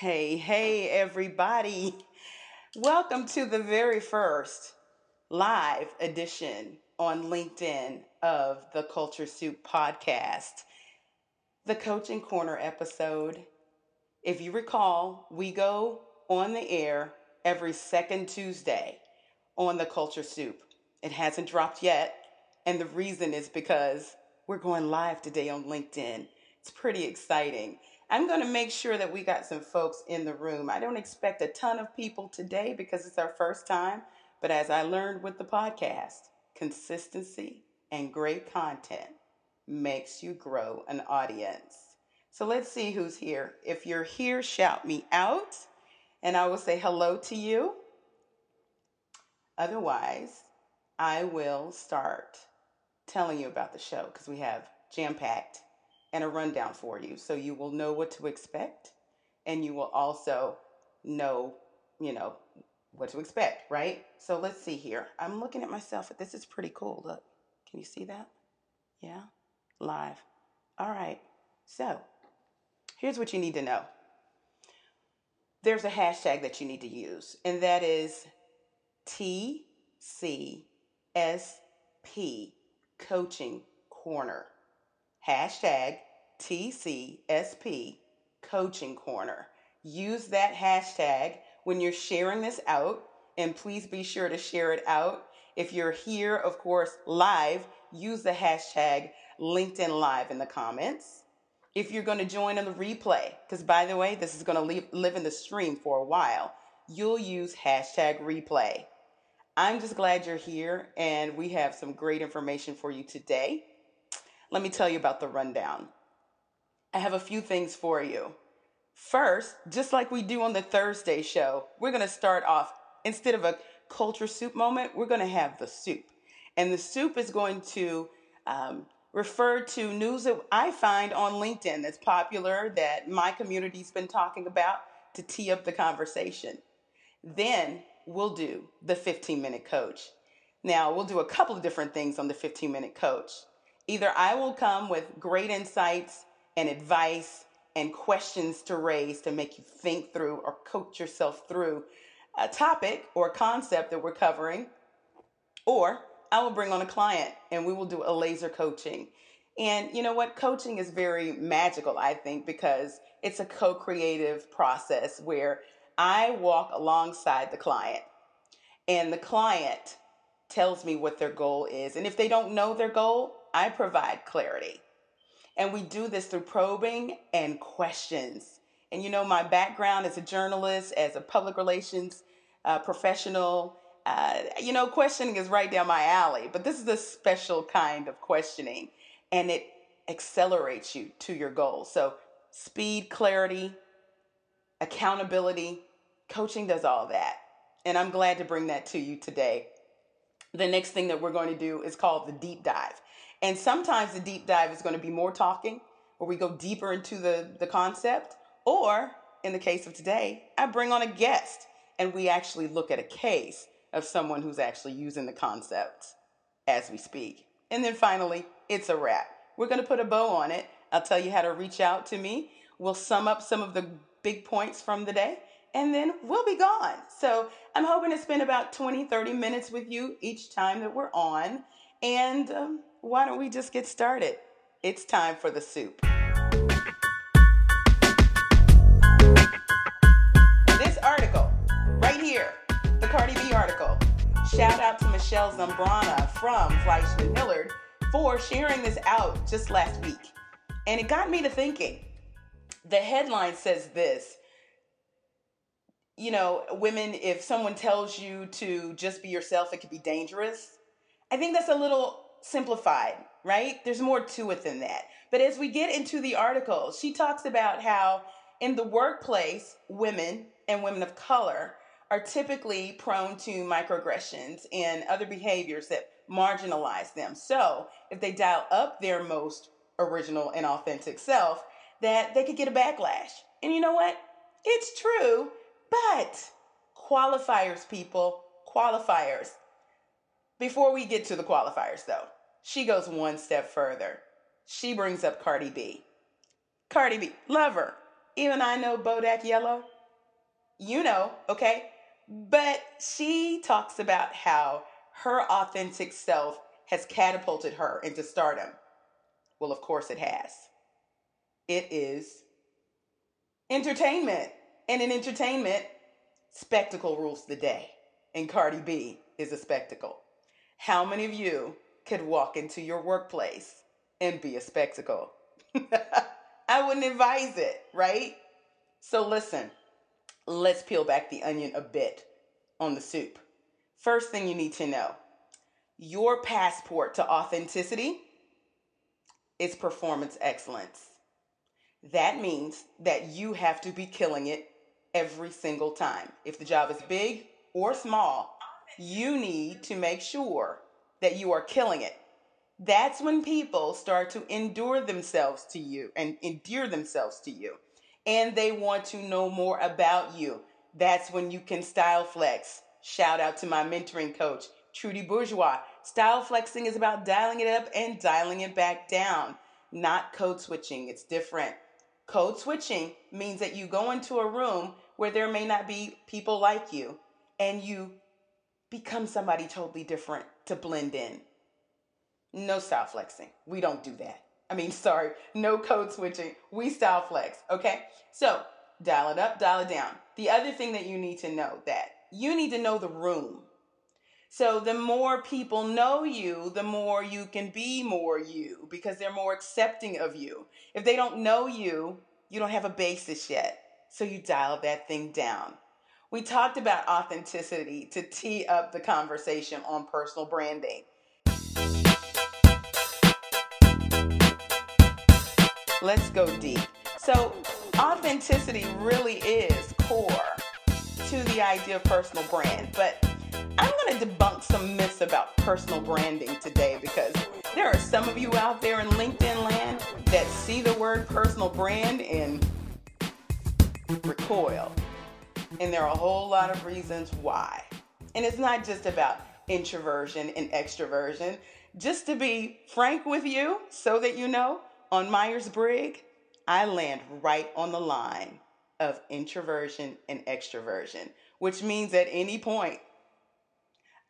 Hey, hey, everybody. Welcome to the very first live edition on LinkedIn of the Culture Soup podcast, the Coaching Corner episode. If you recall, we go on the air every second Tuesday on the Culture Soup. It hasn't dropped yet, and the reason is because we're going live today on LinkedIn. It's pretty exciting. I'm going to make sure that we got some folks in the room. I don't expect a ton of people today because it's our first time, but as I learned with the podcast, consistency and great content makes you grow an audience. So let's see who's here. If you're here, shout me out and I will say hello to you. Otherwise, I will start telling you about the show because we have jam packed and a rundown for you. So you will know what to expect and you will also know, you know, what to expect, right? So let's see here. I'm looking at myself. This is pretty cool. Look, can you see that? Yeah, live. All right. So here's what you need to know there's a hashtag that you need to use, and that is TCSP Coaching Corner hashtag TCSP Coaching Corner. Use that hashtag when you're sharing this out, and please be sure to share it out. If you're here, of course, live, use the hashtag LinkedIn Live in the comments. If you're going to join on the replay, because by the way, this is going to live in the stream for a while, you'll use hashtag replay. I'm just glad you're here, and we have some great information for you today let me tell you about the rundown. I have a few things for you. First, just like we do on the Thursday show, we're going to start off, instead of a culture soup moment, we're going to have the soup. And the soup is going to um, refer to news that I find on LinkedIn that's popular, that my community's been talking about to tee up the conversation. Then we'll do the 15 minute coach. Now, we'll do a couple of different things on the 15 minute coach. Either I will come with great insights and advice and questions to raise to make you think through or coach yourself through a topic or concept that we're covering, or I will bring on a client and we will do a laser coaching. And you know what? Coaching is very magical, I think, because it's a co creative process where I walk alongside the client and the client tells me what their goal is. And if they don't know their goal, I provide clarity. And we do this through probing and questions. And you know, my background as a journalist, as a public relations uh, professional, uh, you know, questioning is right down my alley. But this is a special kind of questioning, and it accelerates you to your goal. So, speed, clarity, accountability, coaching does all that. And I'm glad to bring that to you today. The next thing that we're going to do is called the deep dive. And sometimes the deep dive is going to be more talking, where we go deeper into the, the concept. Or in the case of today, I bring on a guest and we actually look at a case of someone who's actually using the concept as we speak. And then finally, it's a wrap. We're going to put a bow on it. I'll tell you how to reach out to me. We'll sum up some of the big points from the day, and then we'll be gone. So I'm hoping to spend about 20, 30 minutes with you each time that we're on. And um, why don't we just get started? It's time for the soup. This article, right here, the Cardi B article. Shout out to Michelle Zambrana from Fleishman Hillard for sharing this out just last week. And it got me to thinking. The headline says this you know, women, if someone tells you to just be yourself, it could be dangerous. I think that's a little simplified, right? There's more to it than that. But as we get into the article, she talks about how in the workplace, women and women of color are typically prone to microaggressions and other behaviors that marginalize them. So, if they dial up their most original and authentic self, that they could get a backlash. And you know what? It's true, but qualifiers, people, qualifiers. Before we get to the qualifiers, though, she goes one step further. She brings up Cardi B. Cardi B, love her. Even I know Bodak Yellow. You know, okay? But she talks about how her authentic self has catapulted her into stardom. Well, of course it has. It is entertainment. And in entertainment, spectacle rules the day. And Cardi B is a spectacle. How many of you could walk into your workplace and be a spectacle? I wouldn't advise it, right? So listen, let's peel back the onion a bit on the soup. First thing you need to know your passport to authenticity is performance excellence. That means that you have to be killing it every single time. If the job is big or small, you need to make sure that you are killing it. That's when people start to endure themselves to you and endear themselves to you. And they want to know more about you. That's when you can style flex. Shout out to my mentoring coach, Trudy Bourgeois. Style flexing is about dialing it up and dialing it back down, not code switching. It's different. Code switching means that you go into a room where there may not be people like you and you become somebody totally different to blend in. No style flexing. We don't do that. I mean, sorry, no code switching. We style flex, okay? So dial it up, dial it down. The other thing that you need to know that you need to know the room. So the more people know you, the more you can be more you because they're more accepting of you. If they don't know you, you don't have a basis yet. So you dial that thing down. We talked about authenticity to tee up the conversation on personal branding. Let's go deep. So, authenticity really is core to the idea of personal brand, but I'm going to debunk some myths about personal branding today because there are some of you out there in LinkedIn land that see the word personal brand and recoil. And there are a whole lot of reasons why. And it's not just about introversion and extroversion. Just to be frank with you, so that you know, on Myers Briggs, I land right on the line of introversion and extroversion, which means at any point,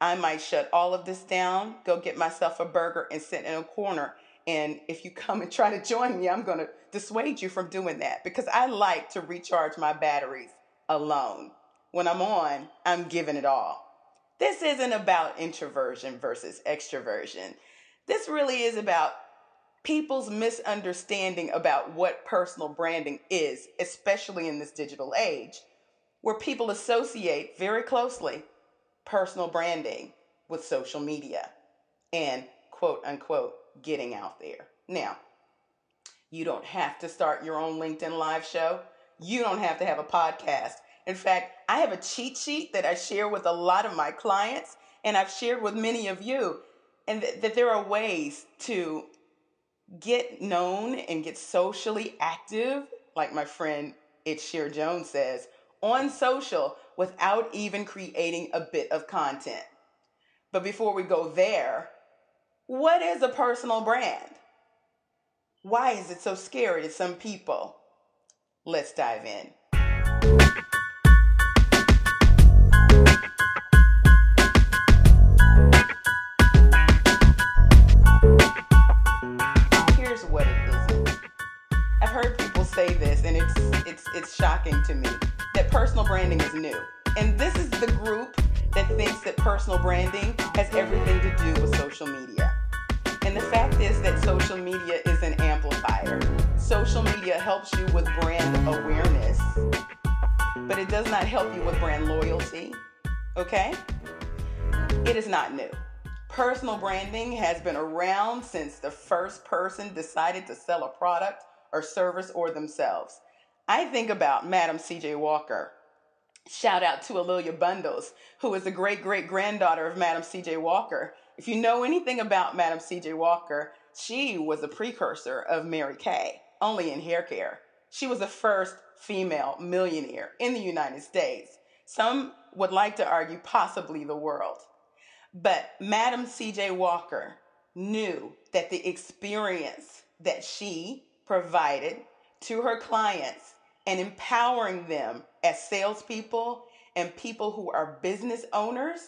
I might shut all of this down, go get myself a burger, and sit in a corner. And if you come and try to join me, I'm going to dissuade you from doing that because I like to recharge my batteries alone. When I'm on, I'm giving it all. This isn't about introversion versus extroversion. This really is about people's misunderstanding about what personal branding is, especially in this digital age, where people associate very closely personal branding with social media and quote unquote getting out there. Now, you don't have to start your own LinkedIn live show. You don't have to have a podcast. In fact, I have a cheat sheet that I share with a lot of my clients and I've shared with many of you and th- that there are ways to get known and get socially active, like my friend It's Sheer Jones says, on social without even creating a bit of content. But before we go there, what is a personal brand? Why is it so scary to some people? Let's dive in. Here's what it isn't. I've heard people say this, and it's it's it's shocking to me that personal branding is new. And this is the group that thinks that personal branding has everything to do with social media. And the fact is that social media is. Social media helps you with brand awareness, but it does not help you with brand loyalty. Okay? It is not new. Personal branding has been around since the first person decided to sell a product or service or themselves. I think about Madam C.J. Walker. Shout out to A'Lelia Bundles, who is the great great granddaughter of Madam C.J. Walker. If you know anything about Madam C.J. Walker, she was a precursor of Mary Kay, only in hair care. She was the first female millionaire in the United States. Some would like to argue possibly the world. But Madam C.J. Walker knew that the experience that she provided to her clients and empowering them as salespeople and people who are business owners,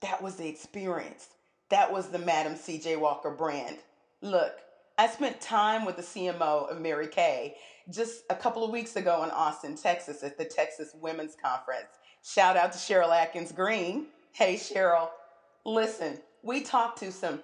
that was the experience. That was the Madam C.J. Walker brand. Look, I spent time with the CMO of Mary Kay just a couple of weeks ago in Austin, Texas at the Texas Women's Conference. Shout out to Sheryl Adkins Green. Hey, Sheryl, listen, we talked to some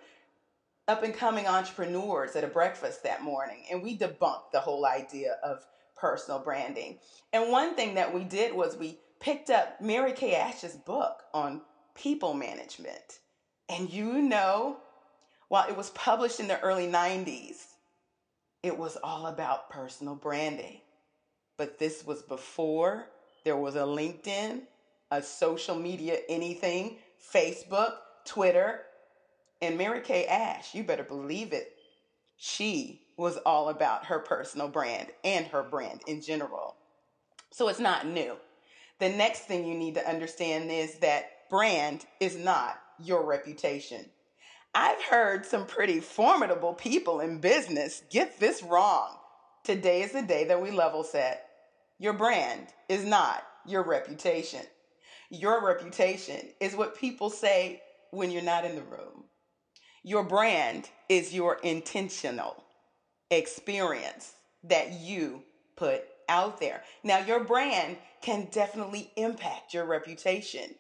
up and coming entrepreneurs at a breakfast that morning, and we debunked the whole idea of personal branding. And one thing that we did was we picked up Mary Kay Ash's book on people management. And you know, while it was published in the early 90s, it was all about personal branding. But this was before there was a LinkedIn, a social media anything, Facebook, Twitter, and Mary Kay Ash, you better believe it. She was all about her personal brand and her brand in general. So it's not new. The next thing you need to understand is that brand is not your reputation. I've heard some pretty formidable people in business get this wrong. Today is the day that we level set. Your brand is not your reputation. Your reputation is what people say when you're not in the room. Your brand is your intentional experience that you put out there. Now, your brand can definitely impact your reputation.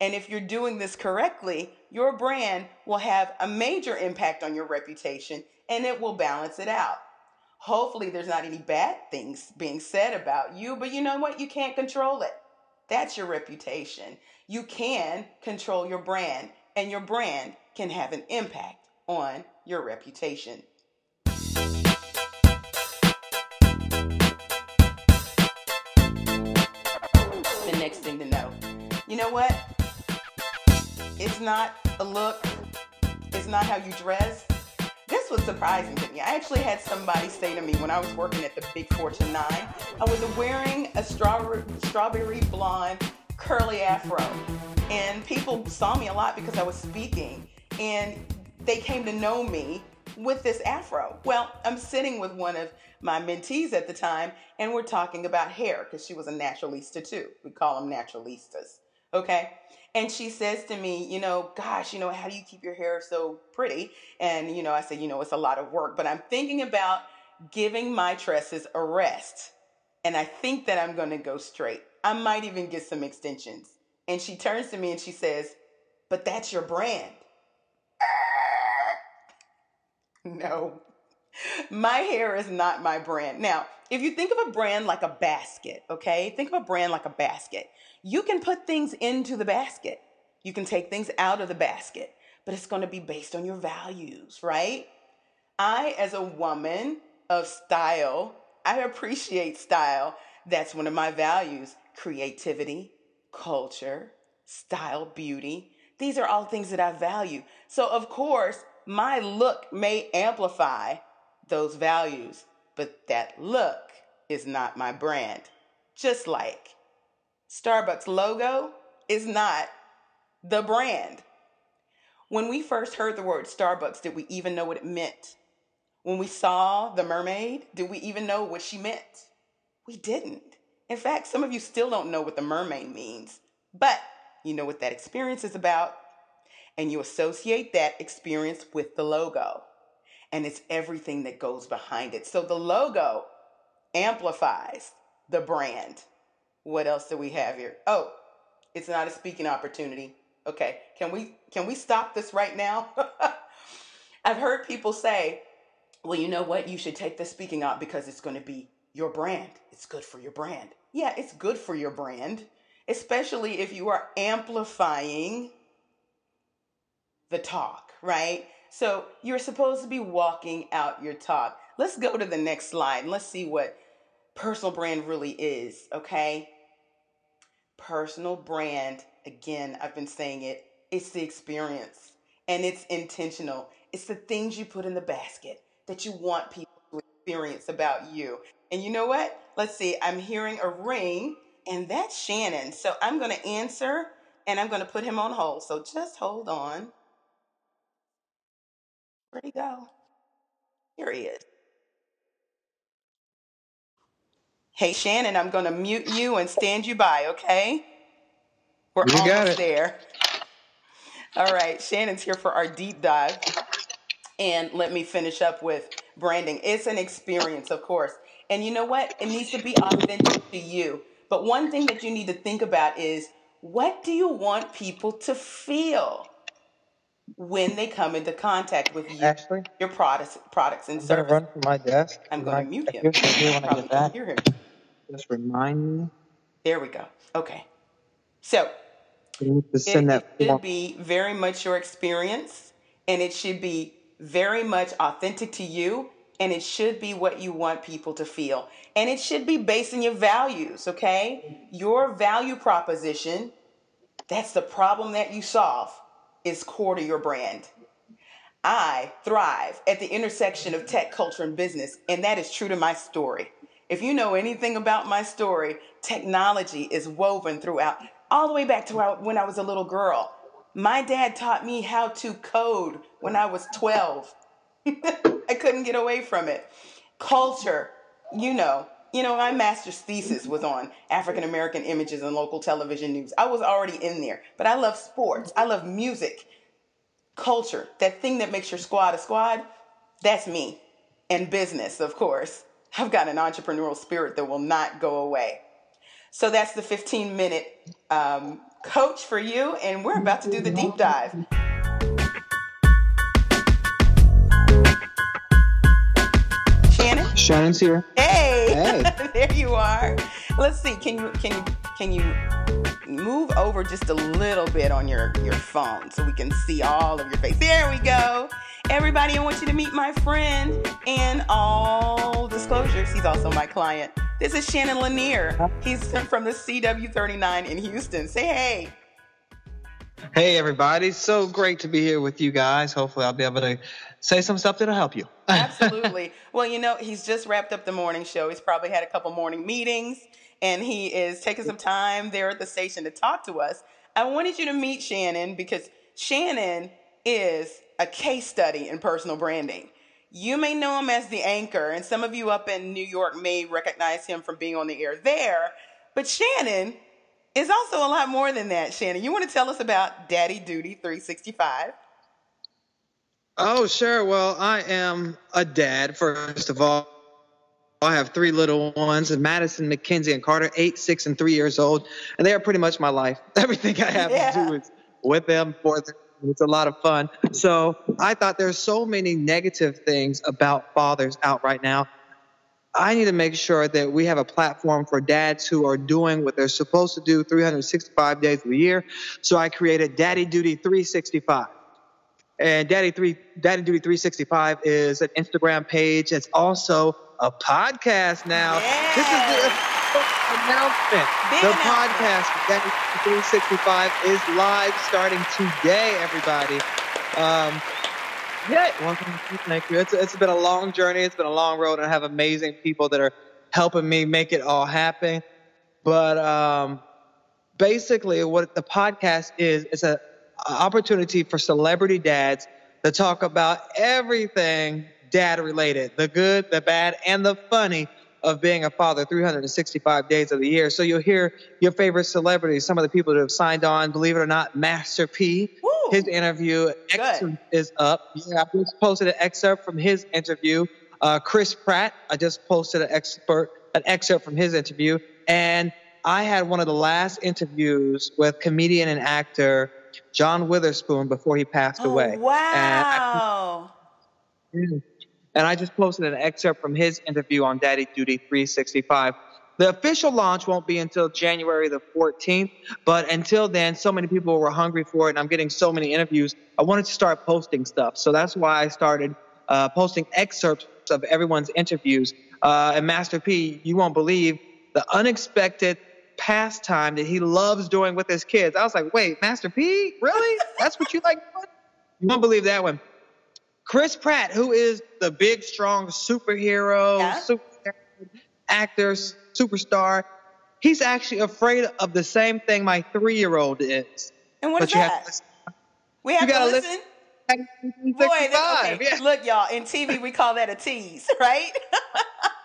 And if you're doing this correctly, your brand will have a major impact on your reputation and it will balance it out. Hopefully, there's not any bad things being said about you, but you know what? You can't control it. That's your reputation. You can control your brand, and your brand can have an impact on your reputation. The next thing to know. You know what? It's not a look, it's not how you dress. This was surprising to me. I actually had somebody say to me when I was working at the Big Fortune 9, I was wearing a strawberry, strawberry blonde curly afro. And people saw me a lot because I was speaking. And they came to know me with this afro. Well, I'm sitting with one of my mentees at the time, and we're talking about hair because she was a naturalista too. We call them naturalistas. Okay. And she says to me, you know, gosh, you know, how do you keep your hair so pretty? And, you know, I said, you know, it's a lot of work, but I'm thinking about giving my tresses a rest. And I think that I'm going to go straight. I might even get some extensions. And she turns to me and she says, but that's your brand. No. My hair is not my brand. Now, if you think of a brand like a basket, okay? Think of a brand like a basket. You can put things into the basket. You can take things out of the basket, but it's going to be based on your values, right? I, as a woman of style, I appreciate style. That's one of my values creativity, culture, style, beauty. These are all things that I value. So, of course, my look may amplify those values, but that look is not my brand. Just like Starbucks logo is not the brand. When we first heard the word Starbucks, did we even know what it meant? When we saw the mermaid, did we even know what she meant? We didn't. In fact, some of you still don't know what the mermaid means, but you know what that experience is about, and you associate that experience with the logo. And it's everything that goes behind it. So the logo amplifies the brand. What else do we have here? Oh, it's not a speaking opportunity. Okay, can we can we stop this right now? I've heard people say, "Well, you know what? You should take the speaking out because it's going to be your brand. It's good for your brand." Yeah, it's good for your brand, especially if you are amplifying the talk, right? So you're supposed to be walking out your talk. Let's go to the next slide and let's see what personal brand really is, okay? Personal brand, again, I've been saying it, it's the experience and it's intentional. It's the things you put in the basket that you want people to experience about you. And you know what? Let's see, I'm hearing a ring, and that's Shannon. So I'm going to answer and I'm going to put him on hold. So just hold on. Where'd he go? Here he is. Hey, Shannon, I'm going to mute you and stand you by, okay? We're You got almost it. there. All right, Shannon's here for our deep dive. And let me finish up with branding. It's an experience, of course. And you know what? It needs to be authentic to you. But one thing that you need to think about is what do you want people to feel when they come into contact with you, Ashley, your products, products and I'm gonna services? run from my desk. I'm going I to mute I him. here when I Probably get can't back. hear him. Just remind me. There we go. Okay. So need to It, send it that should form. be very much your experience and it should be very much authentic to you and it should be what you want people to feel. And it should be based on your values, okay? Your value proposition, that's the problem that you solve, is core to your brand. I thrive at the intersection of tech, culture, and business, and that is true to my story. If you know anything about my story, technology is woven throughout, all the way back to when I was a little girl. My dad taught me how to code when I was 12. I couldn't get away from it. Culture, you know, you know, my master's thesis was on African American images in local television news. I was already in there, but I love sports. I love music culture, that thing that makes your squad a squad, that's me. And business, of course. I've got an entrepreneurial spirit that will not go away. So that's the 15 minute um, coach for you, and we're about to do the deep dive. Shannon? Shannon's here. Hey. There you are. Let's see. Can you can you can you move over just a little bit on your your phone so we can see all of your face? There we go. Everybody, I want you to meet my friend. In all disclosures, he's also my client. This is Shannon Lanier. He's from the CW39 in Houston. Say hey. Hey, everybody. So great to be here with you guys. Hopefully, I'll be able to say some stuff that'll help you. Absolutely. Well, you know, he's just wrapped up the morning show. He's probably had a couple morning meetings and he is taking some time there at the station to talk to us. I wanted you to meet Shannon because Shannon is a case study in personal branding. You may know him as the anchor, and some of you up in New York may recognize him from being on the air there. But Shannon is also a lot more than that. Shannon, you want to tell us about Daddy Duty 365? Oh, sure. Well, I am a dad, first of all. I have three little ones, Madison, Mackenzie, and Carter, eight, six, and three years old, and they are pretty much my life. Everything I have Yeah. to do is with them, for them. It's a lot of fun. So I thought there's so many negative things about fathers out right now. I need to make sure that we have a platform for dads who are doing what they're supposed to do 365 days a year. So I created Daddy Duty 365. And Daddy Three Daddy Duty 365 is an Instagram page. It's also a podcast now. This is the announcement. Big the announcement. podcast Daddy Duty 365 is live starting today, everybody. Um, yeah, welcome. Thank you. It's, it's been a long journey. It's been a long road, and I have amazing people that are helping me make it all happen. But um, basically what the podcast is a, a opportunity for celebrity dads to talk about everything dad related the good the bad and the funny of being a father 365 days of the year. So you'll hear your favorite celebrities some of the people that have signed on believe it or not master p. Woo. his interview is up. Yeah i just posted an excerpt from his interview. Uh, chris pratt i just posted an expert an excerpt from his interview. And I had one of the last interviews with comedian and actor John Witherspoon before he passed Oh, away. wow. And I, and I just posted an excerpt from his interview on Daddy Duty 365. The official launch won't be until January the 14th, but until then, so many people were hungry for it, and I'm getting so many interviews. I wanted to start posting stuff, so that's why I started uh, posting excerpts of everyone's interviews. Uh, and Master P, you won't believe the unexpected pastime that he loves doing with his kids. I was like, wait, Master P, really? That's what you like? doing? You won't believe that one. Chris Pratt, who is the big, strong superhero, yeah. super actor, superstar, he's actually afraid of the same thing my three-year-old is. And what but is that? Have we have to listen. listen. Boy, okay. Yeah. Look, y'all. In TV, we call that a tease, right?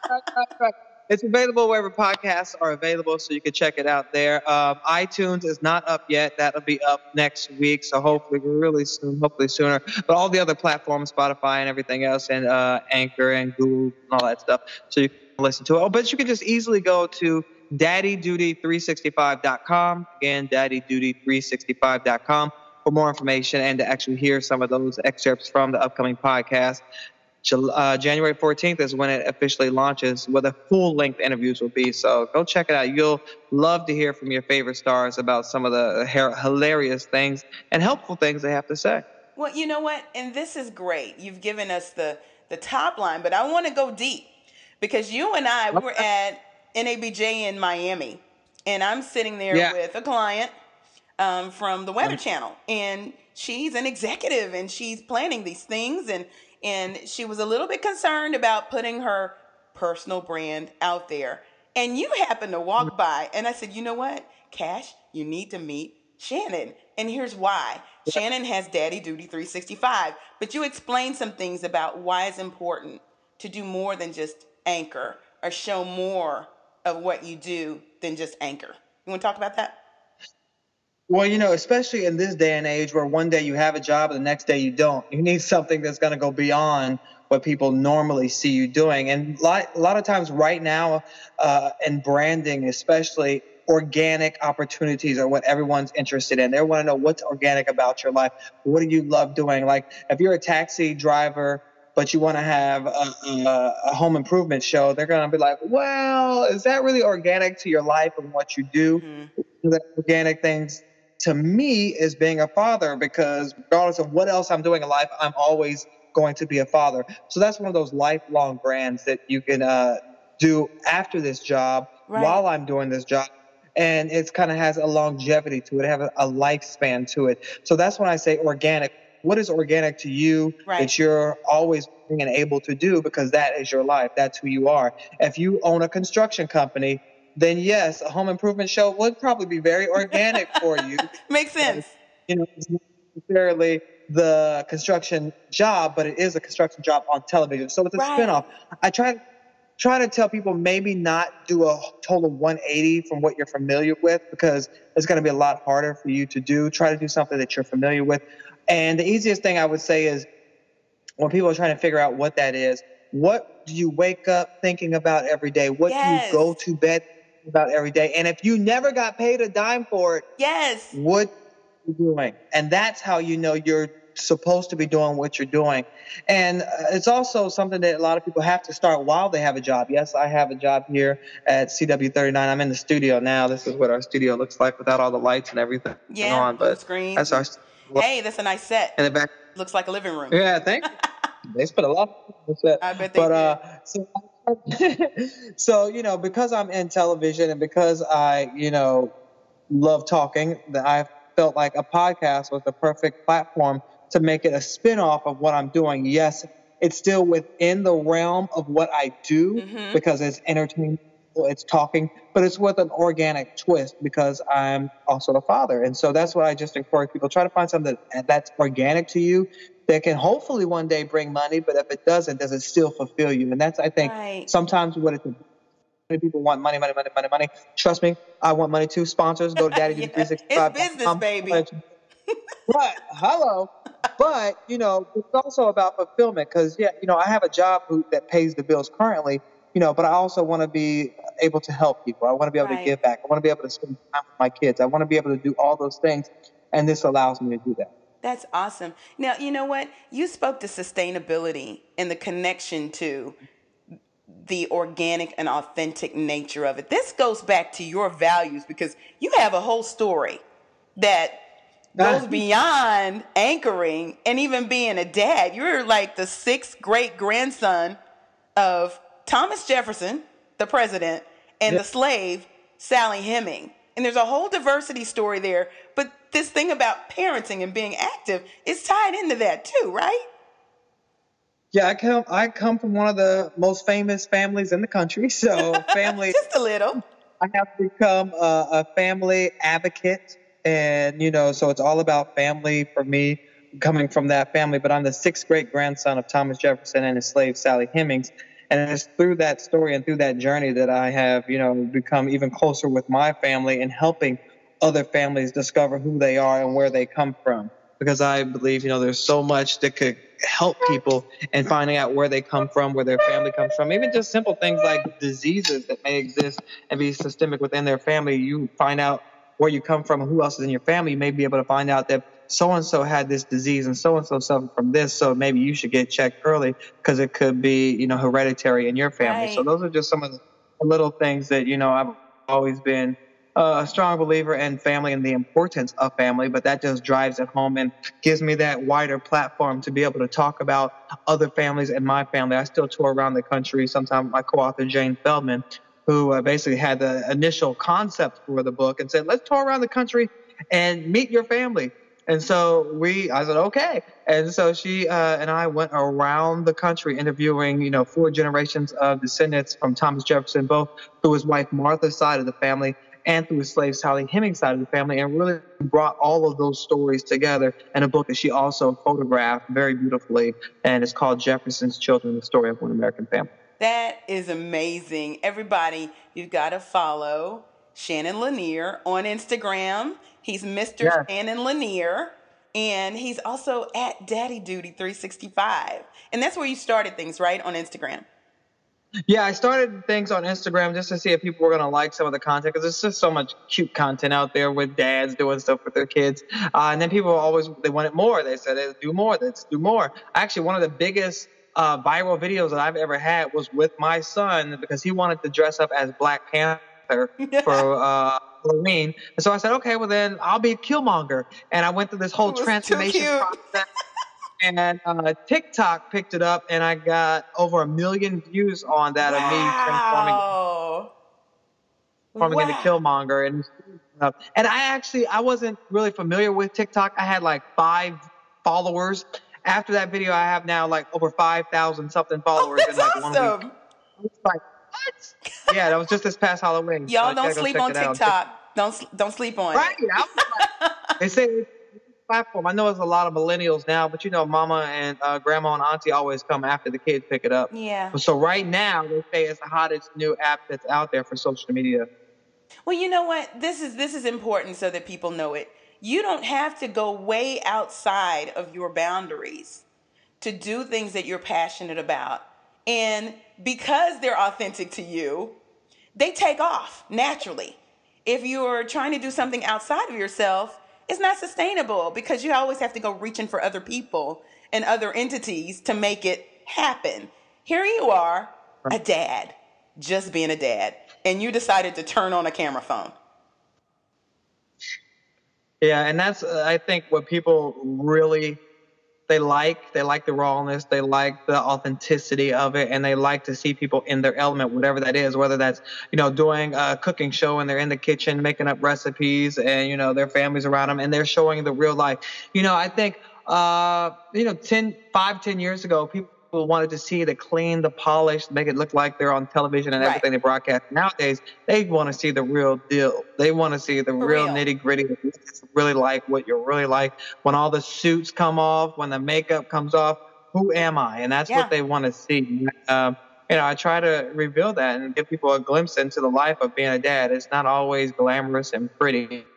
right, right, right. It's available wherever podcasts are available, so you can check it out there. Um, iTunes is not up yet. That'll be up next week, so hopefully really soon, hopefully sooner. But all the other platforms, Spotify and everything else, and uh, Anchor and Google and all that stuff, so you can listen to it. Oh, but you can just easily go to daddyduty365.com. Again, daddyduty365.com for more information and to actually hear some of those excerpts from the upcoming podcast uh, January 14th is when it officially launches, where the full length interviews will be. So go check it out. You'll love to hear from your favorite stars about some of the hilarious things and helpful things they have to say. Well, you know what? And this is great. You've given us the, the top line, but I want to go deep because you and I were at NABJ in Miami, and I'm sitting there yeah. with a client um, from the Weather Channel, and she's an executive and she's planning these things and and she was a little bit concerned about putting her personal brand out there. And you happened to walk mm-hmm. by, and I said, You know what, Cash, you need to meet Shannon. And here's why Shannon has Daddy Duty 365, but you explained some things about why it's important to do more than just anchor or show more of what you do than just anchor. You want to talk about that? Well, you know, especially in this day and age where one day you have a job and the next day you don't, you need something that's going to go beyond what people normally see you doing. And a lot, a lot of times, right now, uh, in branding, especially, organic opportunities are what everyone's interested in. They want to know what's organic about your life. What do you love doing? Like, if you're a taxi driver, but you want to have a, a, a, home improvement show, they're going to be like, well, is that really organic to your life and what you do? Mm-hmm. The organic things to me is being a father because regardless of what else I'm doing in life, I'm always going to be a father. So that's one of those lifelong brands that you can uh, do after this job right. while I'm doing this job. And it kind of has a longevity to it, have a, a, lifespan to it. So that's when I say organic. What is organic to you right. that you're always being able to do because that is your life. That's who you are. If you own a construction company, then yes, a home improvement show would probably be very organic for you. Makes sense. you know, it's not necessarily the construction job, but it is a construction job on television. So it's a right. spinoff. I try try to tell people maybe not do a total 180 from what you're familiar with because it's going to be a lot harder for you to do. Try to do something that you're familiar with. And the easiest thing I would say is when people are trying to figure out what that is, what do you wake up thinking about every day? What yes. do you go to bed about every day. And if you never got paid a dime for it, yes, what you doing? And that's how you know you're supposed to be doing what you're doing. And uh, it's also something that a lot of people have to start while they have a job. Yes, I have a job here at CW39. I'm in the studio now. This is what our studio looks like without all the lights and everything yeah, on. But screen. That's our. Hey, that's a nice set. In the back. Looks like a living room. Yeah, thank you. they spent a lot on the set. I bet they but, did. Uh, so so you know because i'm in television and because i you know love talking that i felt like a podcast was the perfect platform to make it a spin-off of what i'm doing yes it's still within the realm of what i do mm-hmm. because it's entertainment it's talking but it's with an organic twist because i'm also a father and so that's what i just encourage people try to find something that's organic to you that can hopefully one day bring money, but if it doesn't, does it still fulfill you? And that's, I think, right. sometimes what it's many people want money, money, money, money, money. Trust me, I want money too. Sponsors, go to Daddy yeah, 365. It's business, baby. but hello, but you know, it's also about fulfillment because yeah, you know, I have a job who, that pays the bills currently. You know, but I also want to be able to help people. I want to be able right. to give back. I want to be able to spend time with my kids. I want to be able to do all those things, and this allows me to do that. That's awesome. Now, you know what? You spoke to sustainability and the connection to the organic and authentic nature of it. This goes back to your values because you have a whole story that goes beyond anchoring and even being a dad. You're like the sixth great grandson of Thomas Jefferson, the president, and the slave, Sally Heming. And there's a whole diversity story there. But this thing about parenting and being active is tied into that too, right? Yeah, I come I come from one of the most famous families in the country. So family Just a little. I have become a, a family advocate and you know, so it's all about family for me coming from that family, but I'm the sixth great grandson of Thomas Jefferson and his slave Sally Hemings. And it's through that story and through that journey that I have, you know, become even closer with my family and helping other families discover who they are and where they come from. Because I believe, you know, there's so much that could help people in finding out where they come from, where their family comes from. Even just simple things like diseases that may exist and be systemic within their family. You find out where you come from and who else is in your family. You may be able to find out that so and so had this disease and so and so suffered from this. So maybe you should get checked early because it could be, you know, hereditary in your family. Right. So those are just some of the little things that, you know, I've always been a strong believer in family and the importance of family, but that just drives it home and gives me that wider platform to be able to talk about other families and my family. I still tour around the country. Sometimes my co-author Jane Feldman, who uh, basically had the initial concept for the book and said, "Let's tour around the country and meet your family." And so we, I said, okay. And so she uh, and I went around the country interviewing, you know, four generations of descendants from Thomas Jefferson, both through his wife Martha's side of the family and through his slave Sally Hemings side of the family, and really brought all of those stories together in a book that she also photographed very beautifully. And it's called Jefferson's Children, the story of one American family. That is amazing. Everybody, you've got to follow Shannon Lanier on Instagram. He's Mr. Yeah. Shannon Lanier. And he's also at Daddy Duty 365. And that's where you started things, right? On Instagram. Yeah, I started things on Instagram just to see if people were going to like some of the content because there's just so much cute content out there with dads doing stuff with their kids. Uh, and then people always, they wanted more. They said, hey, do more, let's do more. Actually, one of the biggest uh, viral videos that I've ever had was with my son because he wanted to dress up as Black Panther for uh, Halloween. And so I said, okay, well then I'll be Killmonger. And I went through this whole transformation process. And uh, TikTok picked it up, and I got over a million views on that of me transforming Wow. into Killmonger. And and I actually I wasn't really familiar with TikTok. I had like five followers. After that video, I have now like over five thousand something followers Oh, followers that's in like one week. awesome. Like, what? yeah, that was just this past Halloween. Y'all gotta don't sleep on it out. TikTok. Don't don't sleep on Right. it. Like, they say platform. I know it's a lot of millennials now, but you know, mama and uh, grandma and auntie always come after the kids pick it up. Yeah. So right now, they say it's the hottest new app that's out there for social media. Well, you know what? This is this is important so that people know it. You don't have to go way outside of your boundaries to do things that you're passionate about. And because they're authentic to you, they take off naturally. If you're trying to do something outside of yourself, it's not sustainable because you always have to go reaching for other people and other entities to make it happen. Here you are, a dad, just being a dad, and you decided to turn on a camera phone. Yeah, and that's uh, I think what people really they like. They like the rawness, they like the authenticity of it, and they like to see people in their element, whatever that is. Whether that's you know doing a cooking show and they're in the kitchen making up recipes, and you know their families around them, and they're showing the real life. You know, I think uh, you know 10, 5, 10 years ago, people wanted to see the clean, the polished, make it look like they're on television and Right. everything they broadcast. Nowadays, they want to see the real deal. They want to see the For real real. nitty gritty. Really like what you're really like. When all the suits come off, when the makeup comes off, who am I? And that's Yeah. what they want to see. Um, you know, I try to reveal that and give people a glimpse into the life of being a dad. It's not always glamorous and pretty.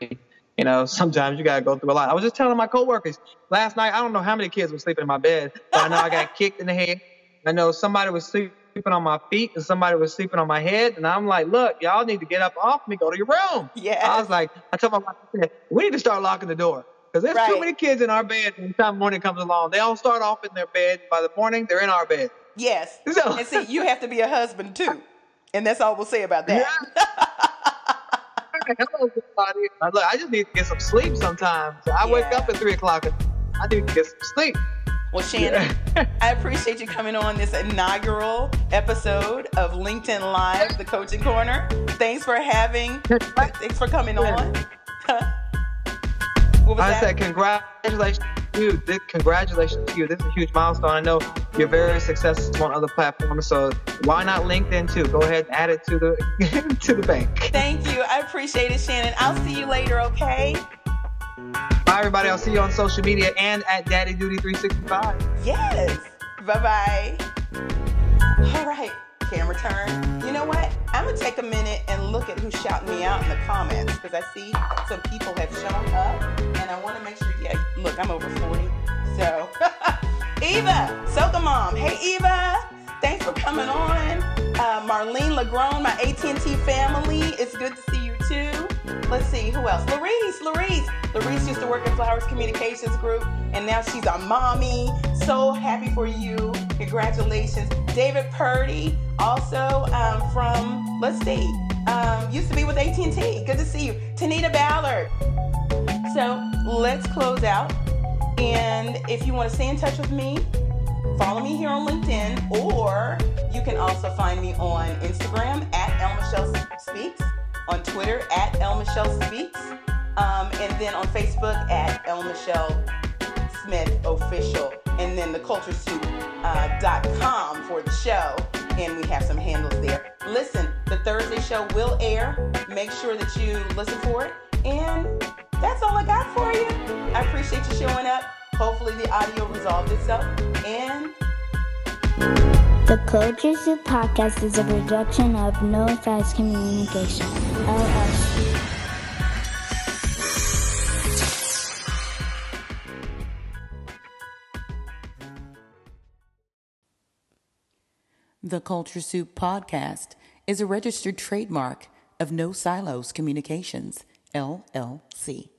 You know, sometimes you gotta go through a lot. I was just telling my coworkers last night. I don't know how many kids were sleeping in my bed, but I know I got kicked in the head. I know somebody was sleeping on my feet and somebody was sleeping on my head, and I'm like, "Look, y'all need to get up off me. Go to your room." Yeah. I was like, I told my wife, I said, "We need to start locking the door." Because there's too many kids in our bed. When the time morning comes along, they all start off in their bed. By the morning, they're in our bed. Yes. So- and see, you have to be a husband too. And that's all we'll say about that. Hello, everybody. Uh, Look, I just need to get some sleep sometimes. I wake up at three o'clock. and I need to get some sleep. Well, Shannon, I appreciate you coming on this inaugural episode of LinkedIn Live, the Coaching Corner. Thanks for having, thanks for coming on. what was I that? said congratulations to you. This, congratulations to you. This is a huge milestone. I know you're very successful on other platforms, so why not LinkedIn too? Go ahead and add it to the to the bank. Thank you. I appreciate it, Shannon. I'll see you later, okay? Bye, everybody. I'll see you on social media and at Daddy Duty 365. Yes. Bye bye. All right, camera turn. You know what? I'm to take a minute and look at who's shouting me out in the comments because I see some people have shown up and I want to make sure. Yeah, look, I'm over 40. So, Eva, Soka Mom. Hey, Eva. Thanks for coming on. Uh, Marlene Legrone, my AT&T family. It's good to see you too. Let's see, who else? Larice, Larice. Larice used to work at Flowers Communications Group, and now she's a mommy. So happy for you. Congratulations. David Purdy, also um, from, let's see, um, used to be with AT&T. Good to see you. Tanita Ballard. So let's close out. And if you want to stay in touch with me, follow me here on LinkedIn, or you can also find me on Instagram at L. Michelle Speaks, on Twitter at L. Michelle Speaks, um, and then on Facebook at L. Michelle Smith Official, and then the culturesoup.com uh, for the show, and we have some handles there. Listen, the Thursday show will air. Make sure that you listen for it, and that's all I got for you. I appreciate you showing up. Hopefully, the audio resolved itself, and The Culture Soup podcast is a production of No Silos Communication, LLC. The Culture Soup Podcast is a registered trademark of No Silos Communications, LLC.